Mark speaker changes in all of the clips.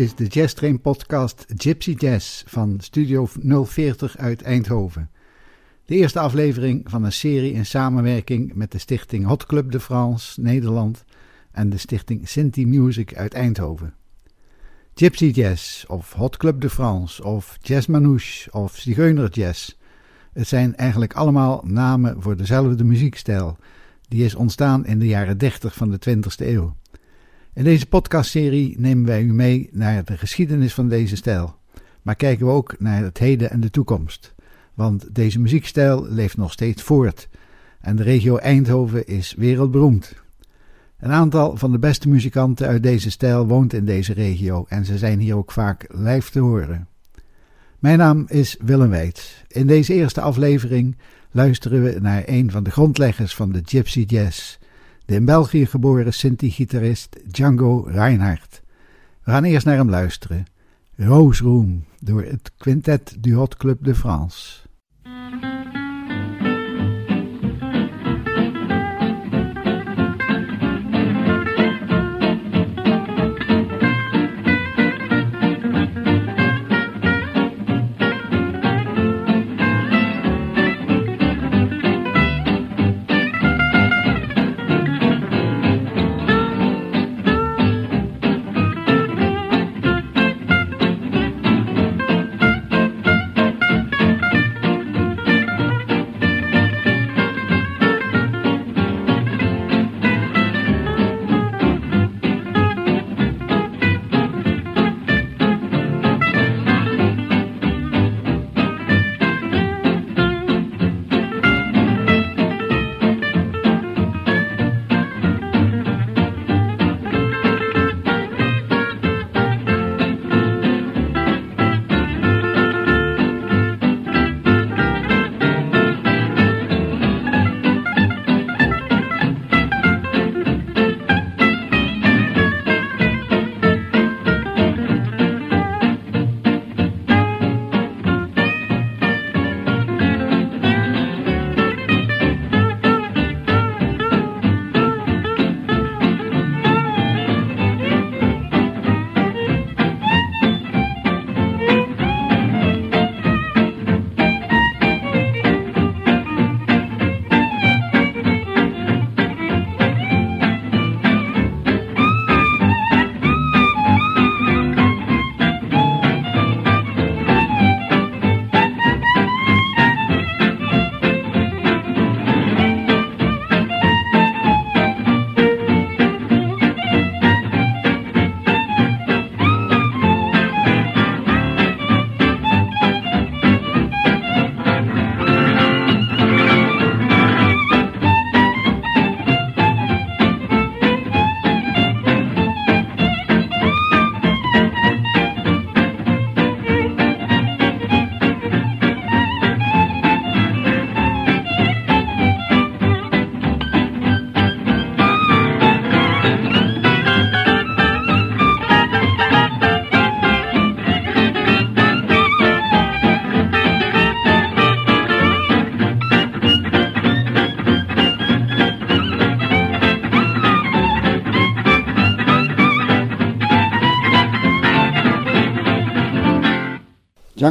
Speaker 1: Is de Jazz Train podcast Gypsy Jazz van Studio 040 uit Eindhoven. De eerste aflevering van een serie in samenwerking met de stichting Hot Club de France Nederland en de stichting Sinti Music uit Eindhoven. Gypsy Jazz of Hot Club de France of Jazz Manouche of Zigeuner Jazz. Het zijn eigenlijk allemaal namen voor dezelfde muziekstijl. Die is ontstaan in de jaren 30 van de 20e eeuw. In deze podcastserie nemen wij u mee naar de geschiedenis van deze stijl, maar kijken we ook naar het heden en de toekomst. Want deze muziekstijl leeft nog steeds voort en de regio Eindhoven is wereldberoemd. Een aantal van de beste muzikanten uit deze stijl woont in deze regio en ze zijn hier ook vaak live te horen. Mijn naam is Willem Weits. In deze eerste aflevering luisteren we naar een van de grondleggers van de Gypsy Jazz, de in België geboren Sinti-gitarist Django Reinhardt. We gaan eerst naar hem luisteren. Rose Room door het Quintet du Hot Club de France.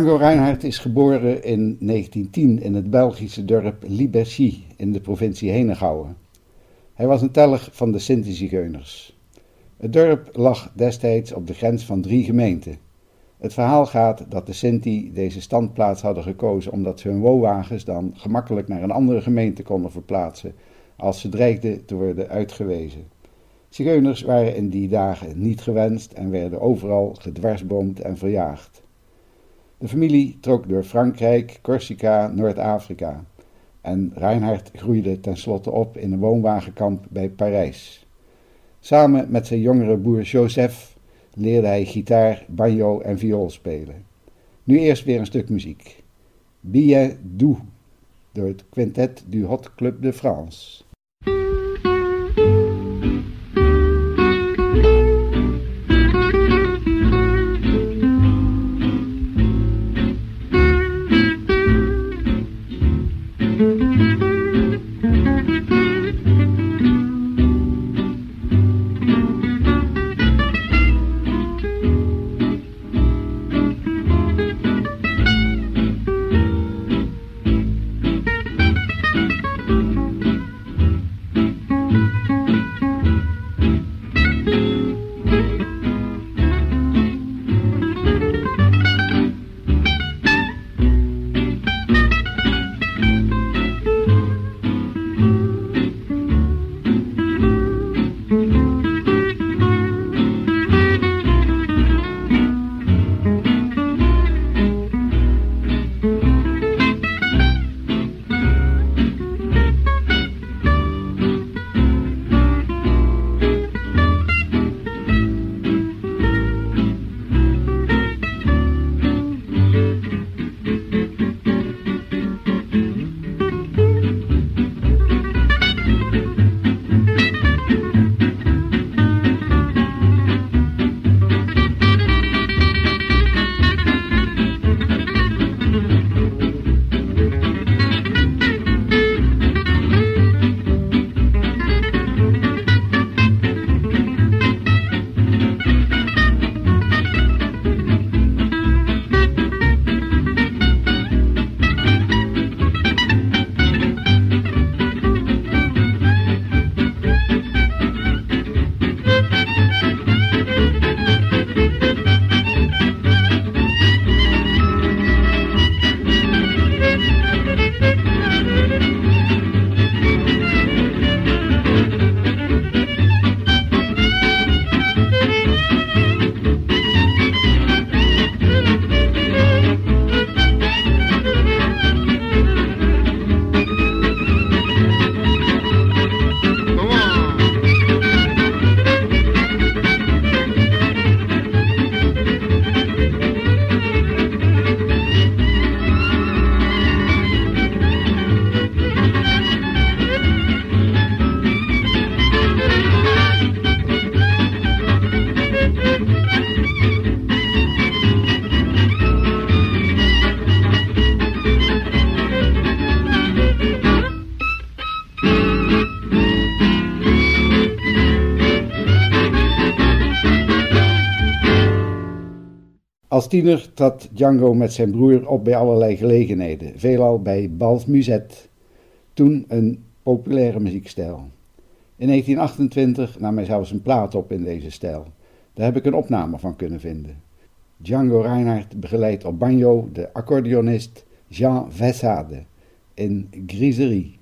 Speaker 1: Django Reinhardt is geboren in 1910 in het Belgische dorp Liberchy in de provincie Henegouwen. Hij was een tellig van de Sinti-Zigeuners. Het dorp lag destijds op de grens van drie gemeenten. Het verhaal gaat dat de Sinti deze standplaats hadden gekozen omdat ze hun woonwagens dan gemakkelijk naar een andere gemeente konden verplaatsen als ze dreigden te worden uitgewezen. Zigeuners waren in die dagen niet gewenst en werden overal gedwarsboomd en verjaagd. De familie trok door Frankrijk, Corsica, Noord-Afrika en Reinhard groeide tenslotte op in een woonwagenkamp bij Parijs. Samen met zijn jongere broer Joseph leerde hij gitaar, banjo en viool spelen. Nu eerst weer een stuk muziek. Billet doux door het Quintet du Hot Club de France. Tiener trad Django met zijn broer op bij allerlei gelegenheden, veelal bij Bals Musette, toen een populaire muziekstijl. In 1928 nam hij zelfs een plaat op in deze stijl. Daar heb ik een opname van kunnen vinden. Django Reinhardt begeleidt op banjo de accordeonist Jean Vessade in Griserie.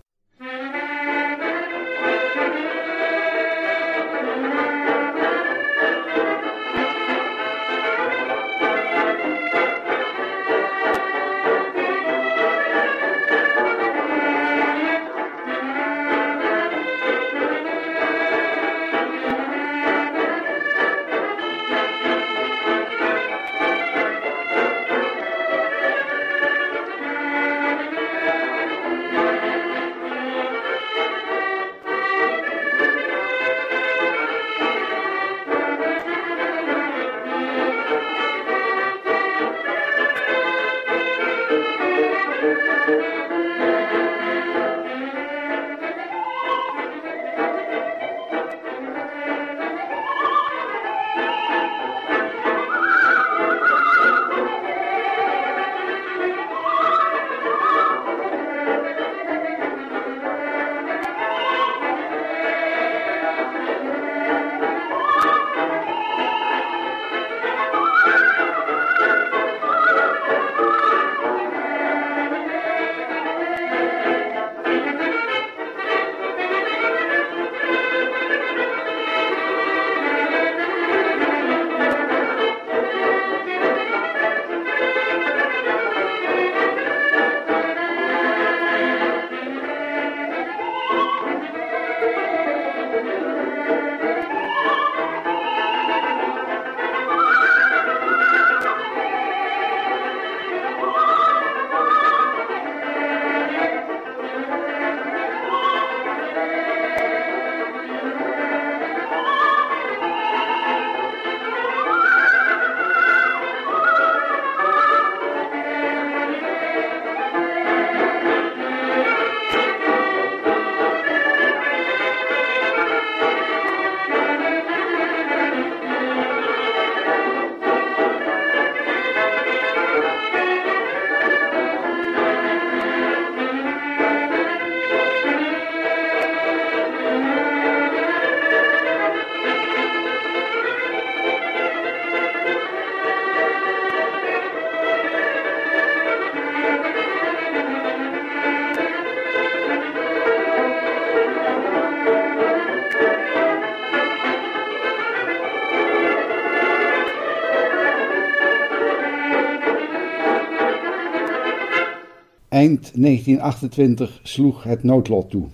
Speaker 1: 1928 sloeg het noodlot toe.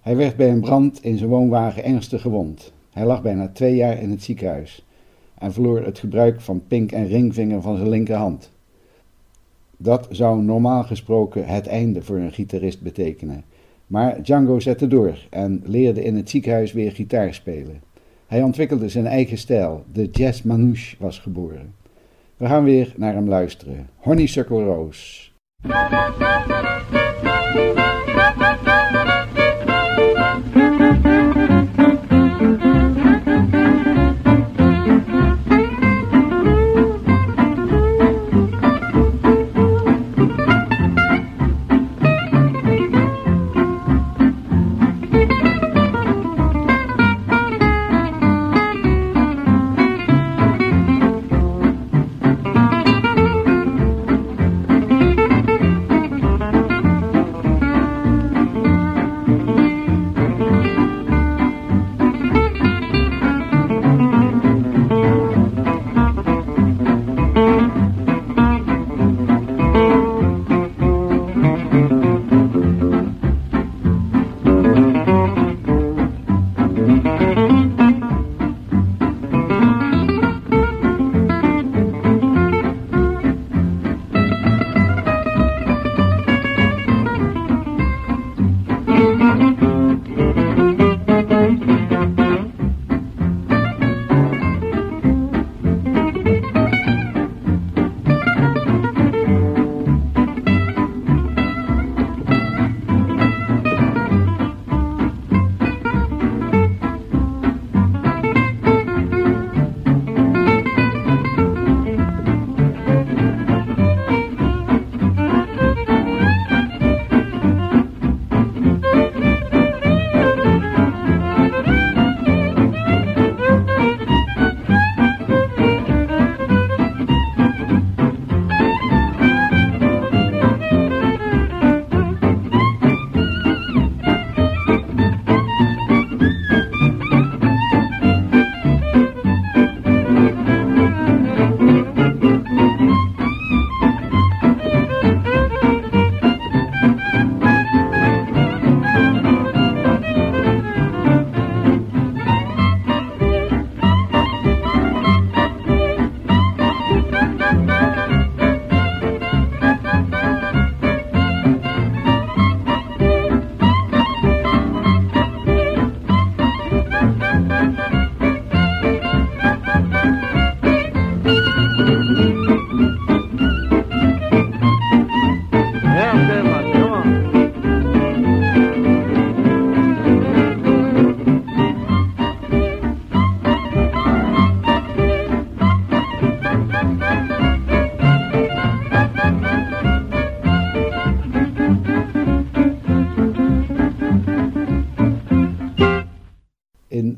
Speaker 1: Hij werd bij een brand in zijn woonwagen ernstig gewond. Hij lag bijna twee jaar in het ziekenhuis en verloor het gebruik van pink en ringvinger van zijn linkerhand. Dat zou normaal gesproken het einde voor een gitarist betekenen. Maar Django zette door en leerde in het ziekenhuis weer gitaar spelen. Hij ontwikkelde zijn eigen stijl, de jazz manouche was geboren. We gaan weer naar hem luisteren. Honeysuckle Rose. Thank you.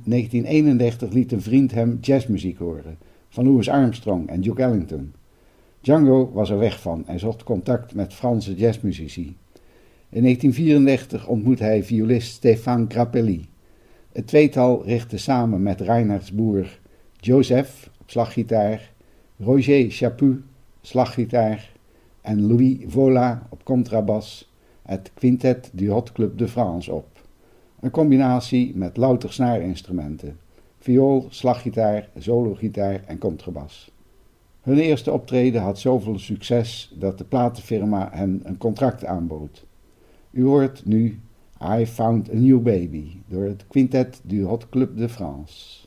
Speaker 1: 1931 liet een vriend hem jazzmuziek horen van Louis Armstrong en Duke Ellington. Django was er weg van en zocht contact met Franse jazzmuzici. In 1934 ontmoette hij violist Stéphane Grappelli. Het tweetal richtte samen met Reinhards boer Joseph op slaggitaar, Roger Chaput slaggitaar en Louis Vola op contrabas het Quintet du Hot Club de France op. Een combinatie met louter snaarinstrumenten, viool, slaggitaar, sologitaar en contrabas. Hun eerste optreden had zoveel succes dat de platenfirma hen een contract aanbood. U hoort nu I Found a New Baby door het Quintet du Hot Club de France.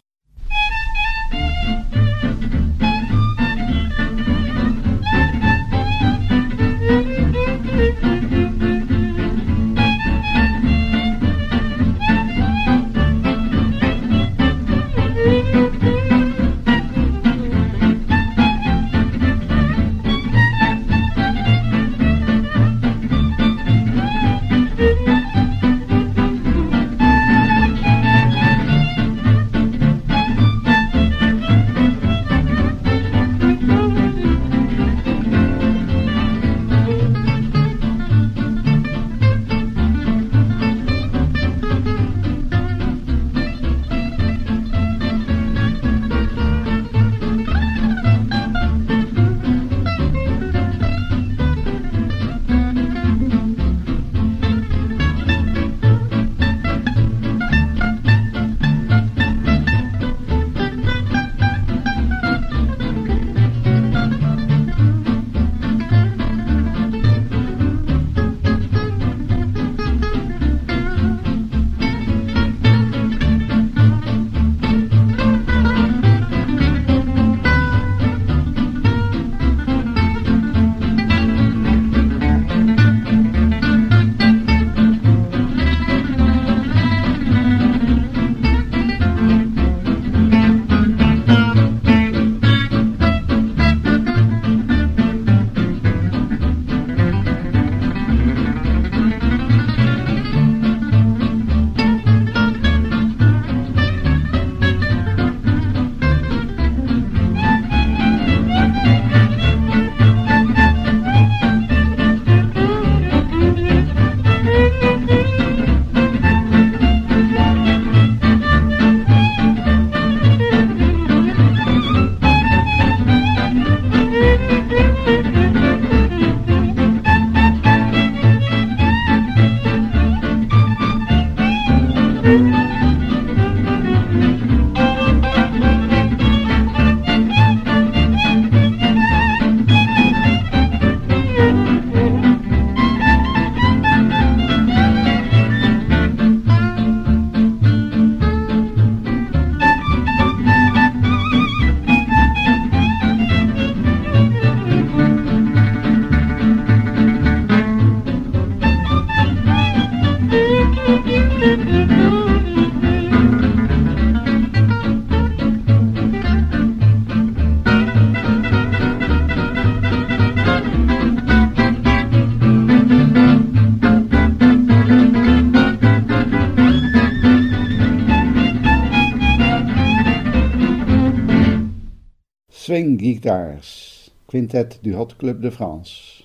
Speaker 1: Swing Guitars, Quintet du Hot Club de France.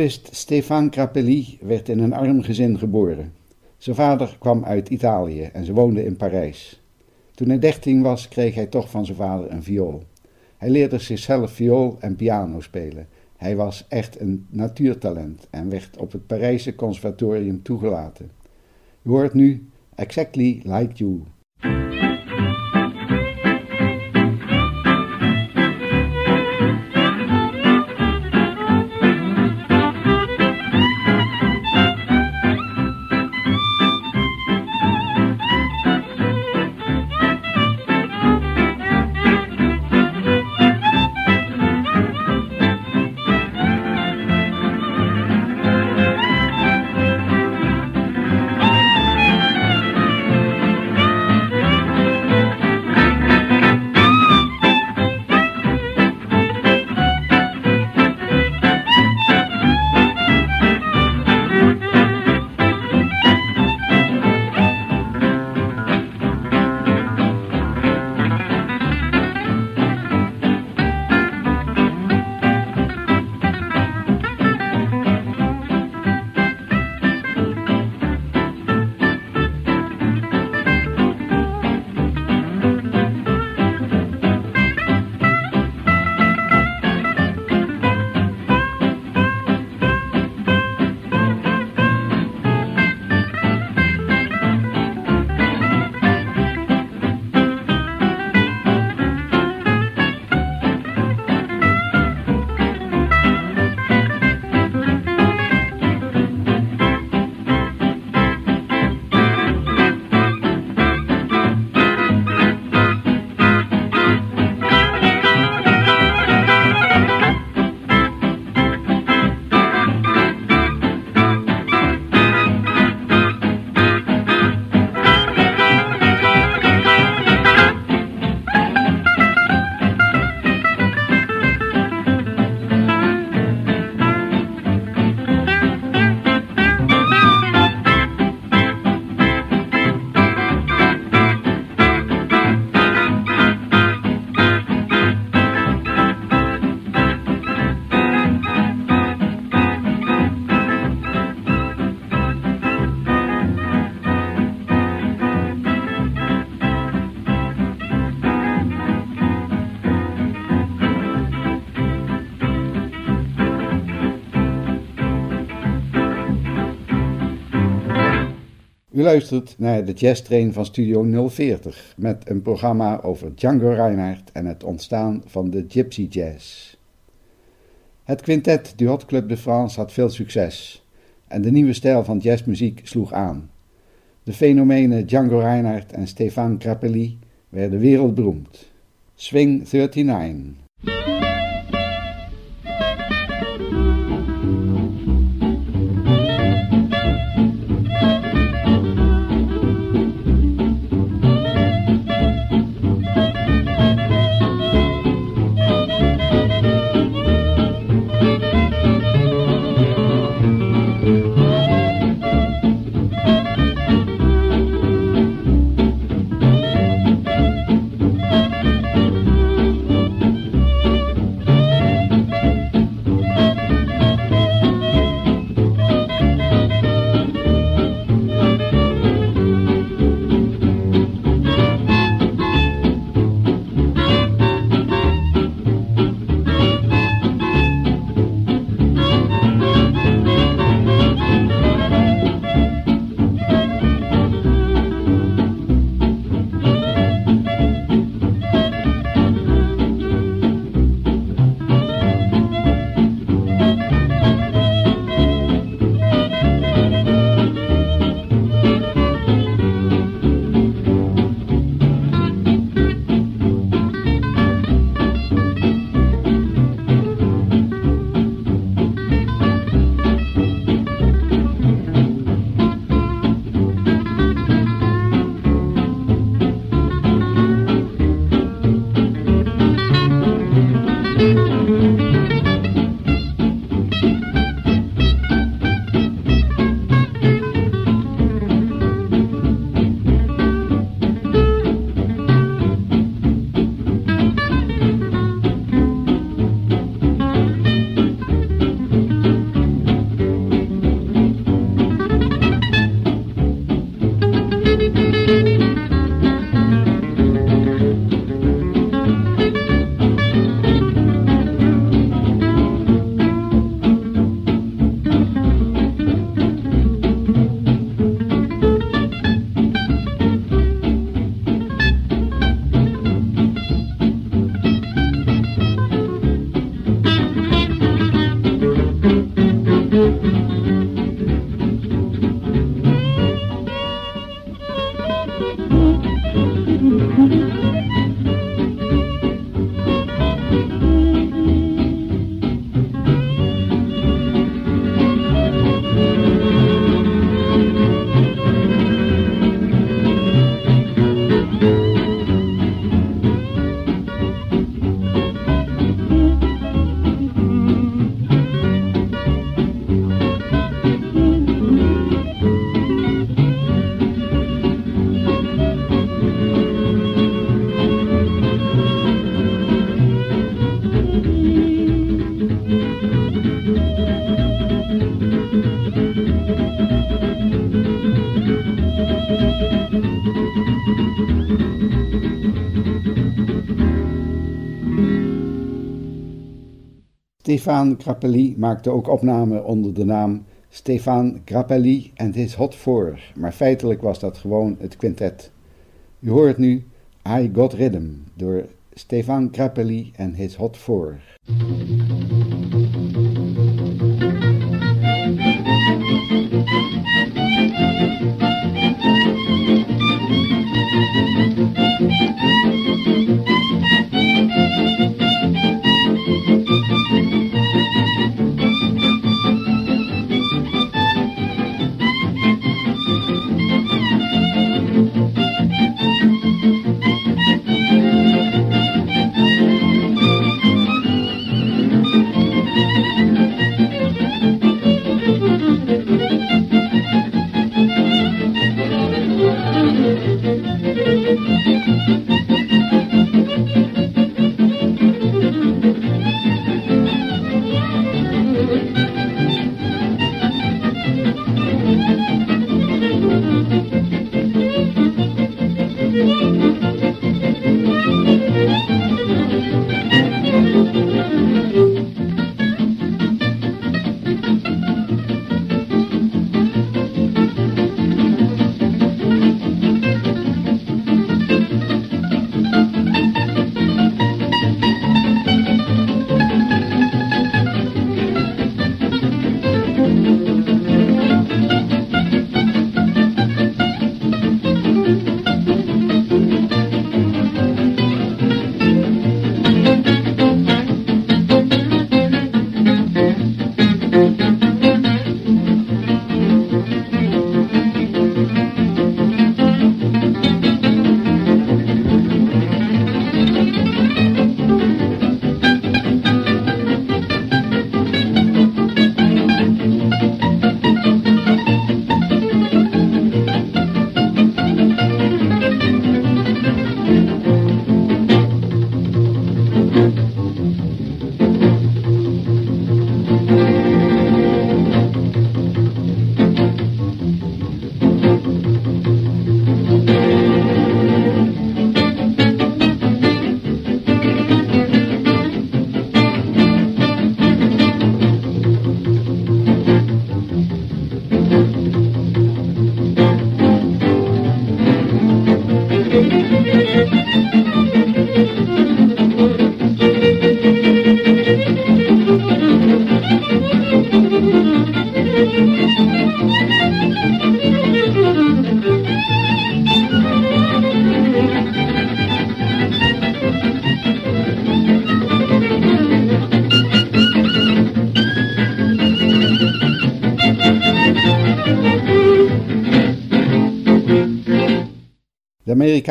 Speaker 1: Violist Stefan Grappelli werd in een arm gezin geboren. Zijn vader kwam uit Italië en ze woonde in Parijs. Toen hij dertien was, kreeg hij toch van zijn vader een viool. Hij leerde zichzelf viool en piano spelen. Hij was echt een natuurtalent en werd op het Parijse conservatorium toegelaten. U hoort nu Exactly Like You. U luistert naar de Jazz Train van Studio 040 met een programma over Django Reinhardt en het ontstaan van de Gypsy Jazz. Het quintet du Hot Club de France had veel succes en de nieuwe stijl van jazzmuziek sloeg aan. De fenomenen Django Reinhardt en Stefan Grappelli werden wereldberoemd. Swing 39 Stefan Grappelli maakte ook opnamen onder de naam Stefan Grappelli and His Hot Four, maar feitelijk was dat gewoon het quintet. U hoort nu I Got Rhythm door Stefan Grappelli and His Hot Four.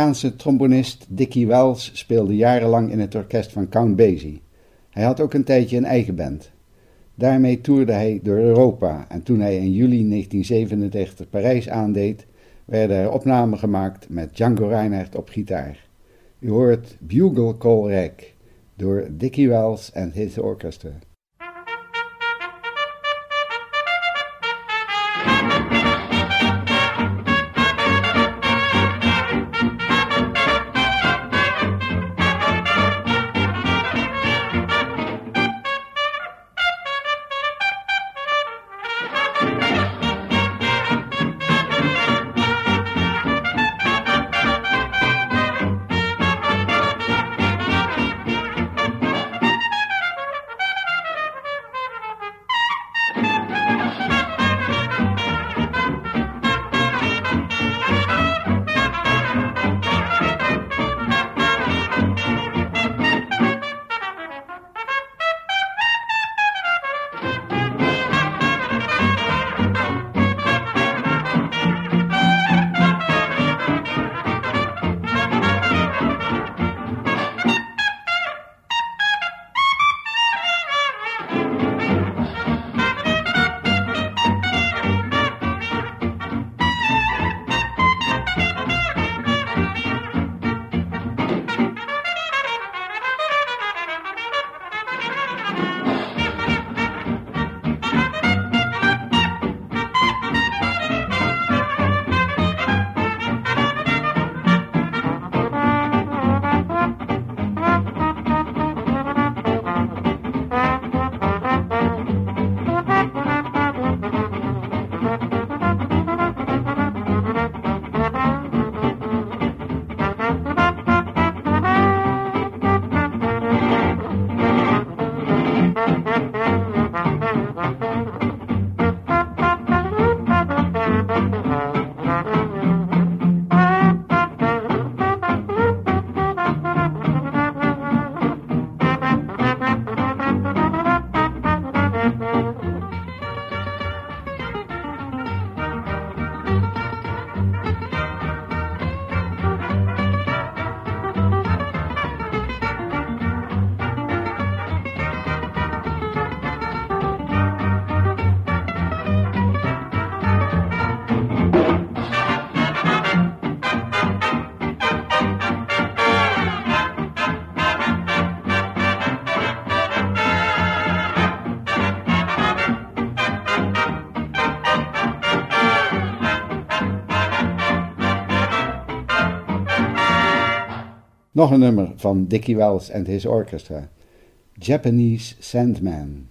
Speaker 1: Amerikaanse trombonist Dickie Wells speelde jarenlang in het orkest van Count Basie. Hij had ook een tijdje een eigen band. Daarmee toerde hij door Europa en toen hij in juli 1937 Parijs aandeed, werden er opnamen gemaakt met Django Reinhardt op gitaar. U hoort Bugle Call Rack door Dickie Wells en his orchestra. Nog een nummer van Dickie Wells and His Orchestra. Japanese Sandman.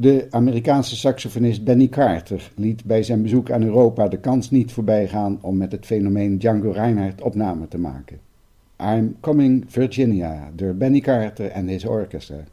Speaker 1: De Amerikaanse saxofonist Benny Carter liet bij zijn bezoek aan Europa de kans niet voorbijgaan om met het fenomeen Django Reinhardt opname te maken. I'm Coming Virginia door Benny Carter en his orchestra.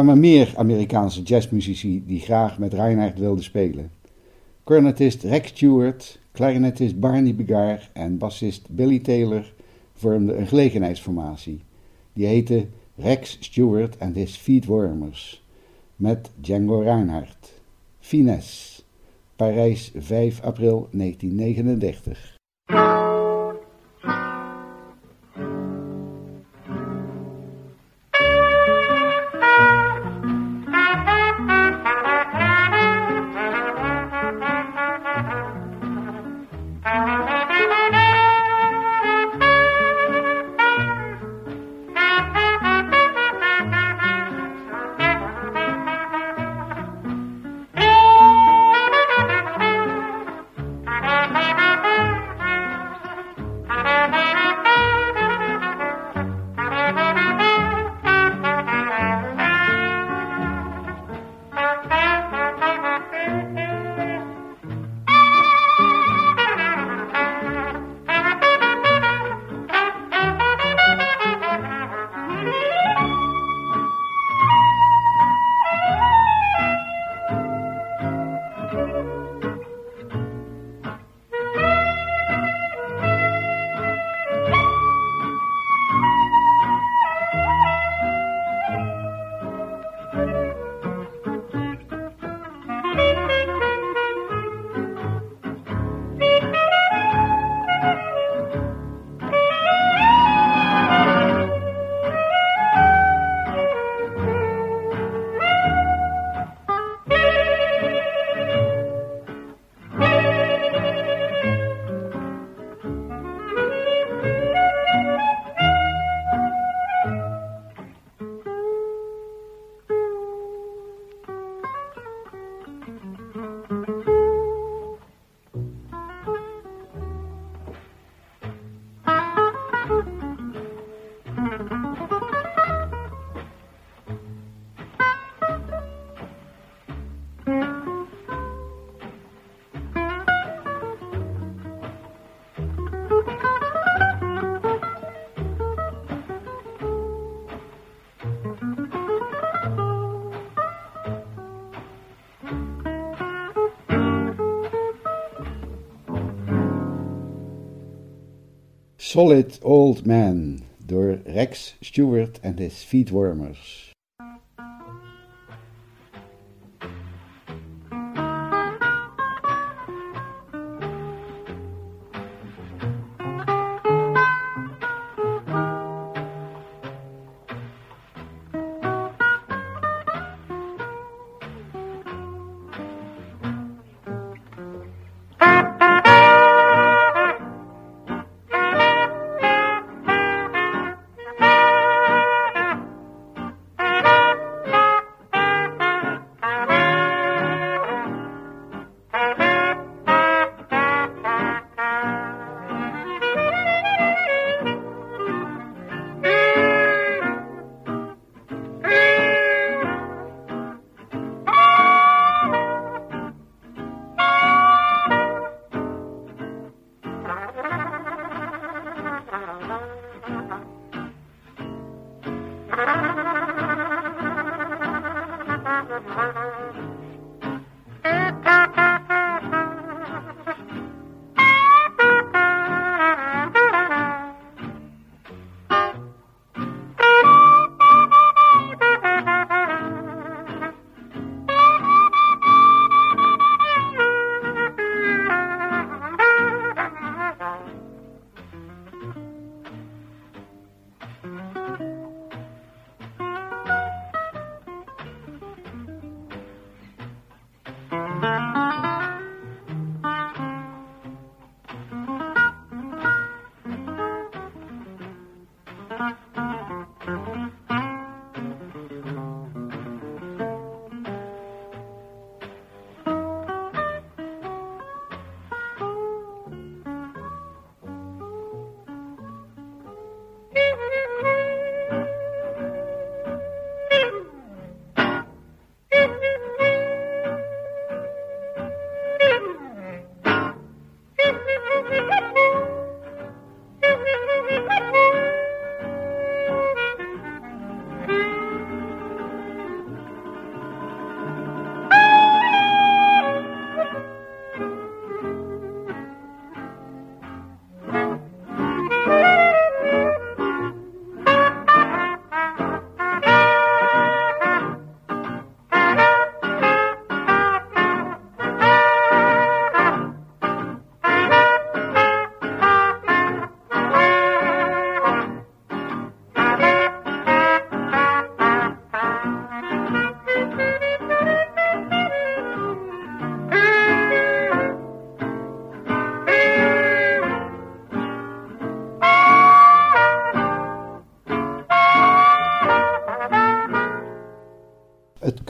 Speaker 1: Kwamen meer Amerikaanse jazzmuzici die graag met Reinhardt wilden spelen. Cornetist Rex Stewart, clarinetist Barney Begar en bassist Billy Taylor vormden een gelegenheidsformatie. Die heette Rex Stewart and His Feetwarmers met Django Reinhardt. Finesse, Parijs 5 april 1939. Solid Old Man door Rex Stewart and his Feetwarmers.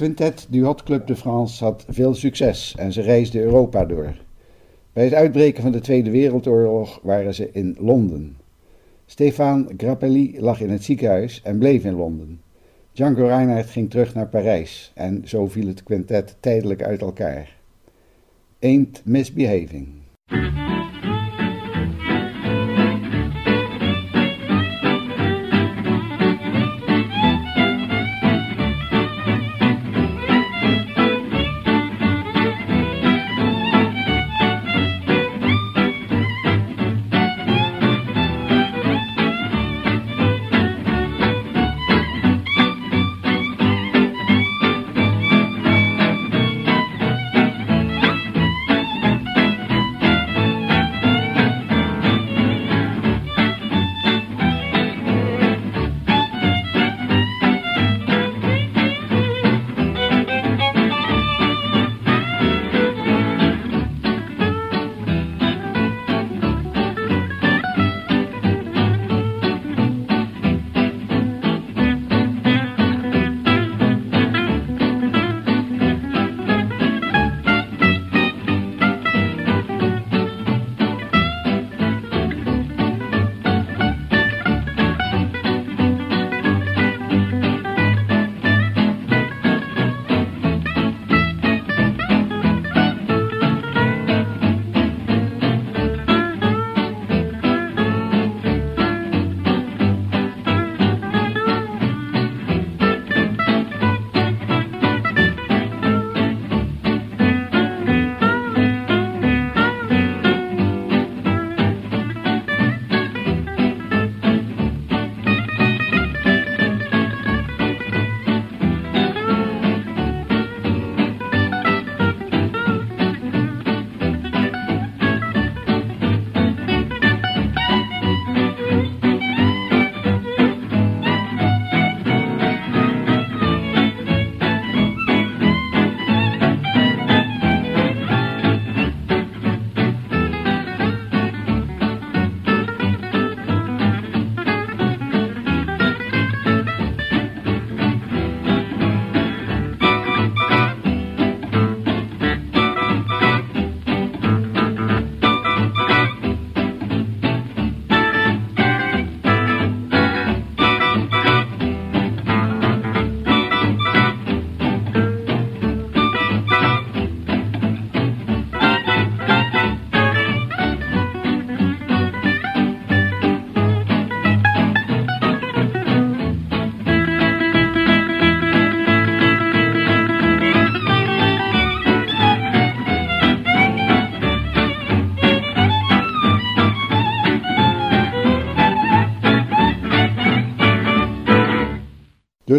Speaker 1: Quintet du Hot Club de France had veel succes en ze reisden Europa door. Bij het uitbreken van de Tweede Wereldoorlog waren ze in Londen. Stefan Grappelli lag in het ziekenhuis en bleef in Londen. Django Reinhardt ging terug naar Parijs en zo viel het quintet tijdelijk uit elkaar. Ain't misbehaving.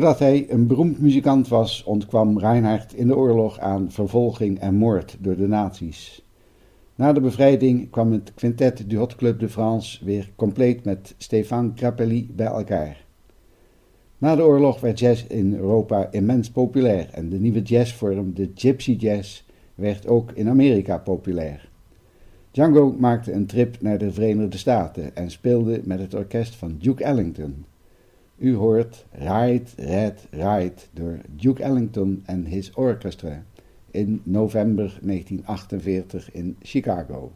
Speaker 1: Doordat hij een beroemd muzikant was, ontkwam Reinhardt in de oorlog aan vervolging en moord door de nazi's. Na de bevrijding kwam het quintet du Hot Club de France weer compleet met Stéphane Grappelli bij elkaar. Na de oorlog werd jazz in Europa immens populair en de nieuwe jazzvorm, de gypsy jazz, werd ook in Amerika populair. Django maakte een trip naar de Verenigde Staten en speelde met het orkest van Duke Ellington. U hoort Ride, Red, Ride door Duke Ellington en His Orchestra in november 1948 in Chicago.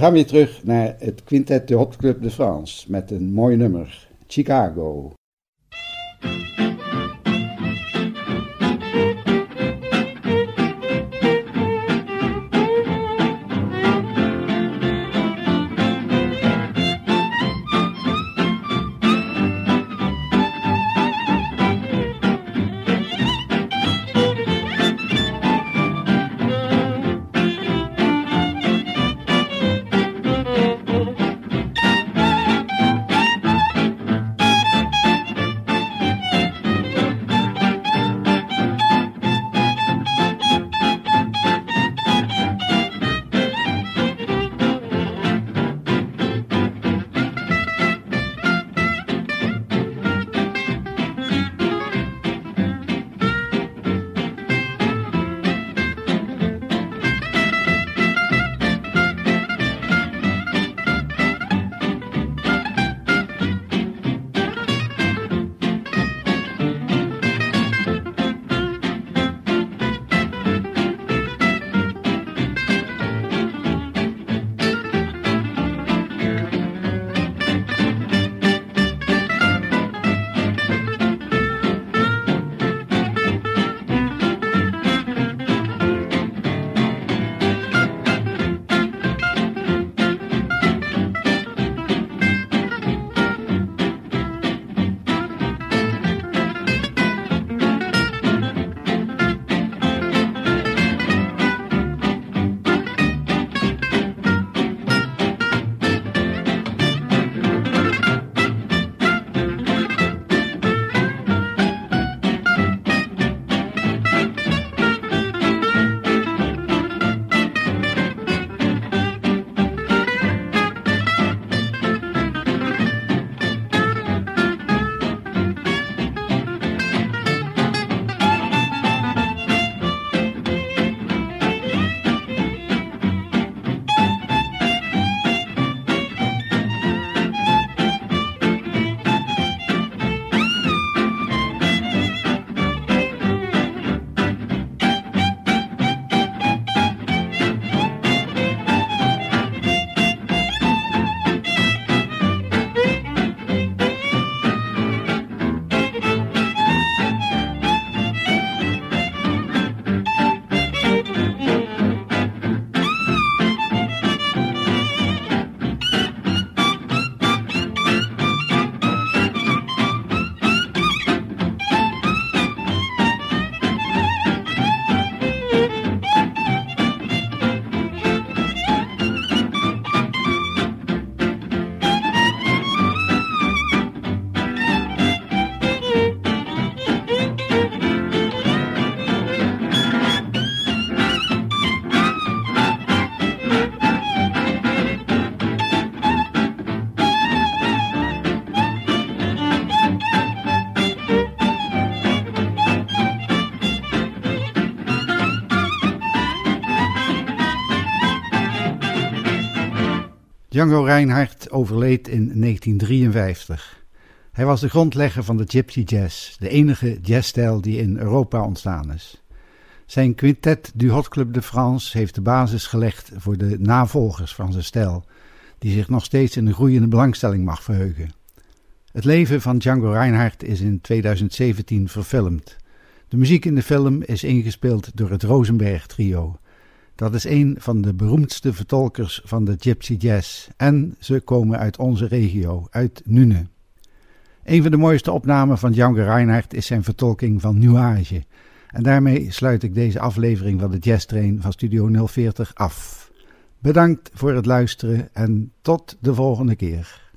Speaker 1: We gaan weer terug naar het Quintet de Hot Club de France met een mooi nummer, Chicago. Django Reinhardt overleed in 1953. Hij was de grondlegger van de Gypsy Jazz, de enige jazzstijl die in Europa ontstaan is. Zijn quintet du Hot Club de France heeft de basis gelegd voor de navolgers van zijn stijl, die zich nog steeds in de groeiende belangstelling mag verheugen. Het leven van Django Reinhardt is in 2017 verfilmd. De muziek in de film is ingespeeld door het Rosenberg Trio. Dat is een van de beroemdste vertolkers van de Gypsy Jazz en ze komen uit onze regio, uit Nune. Een van de mooiste opnamen van Django Reinhardt is zijn vertolking van Nuage. En daarmee sluit ik deze aflevering van de Jazz Train van Studio 040 af. Bedankt voor het luisteren en tot de volgende keer.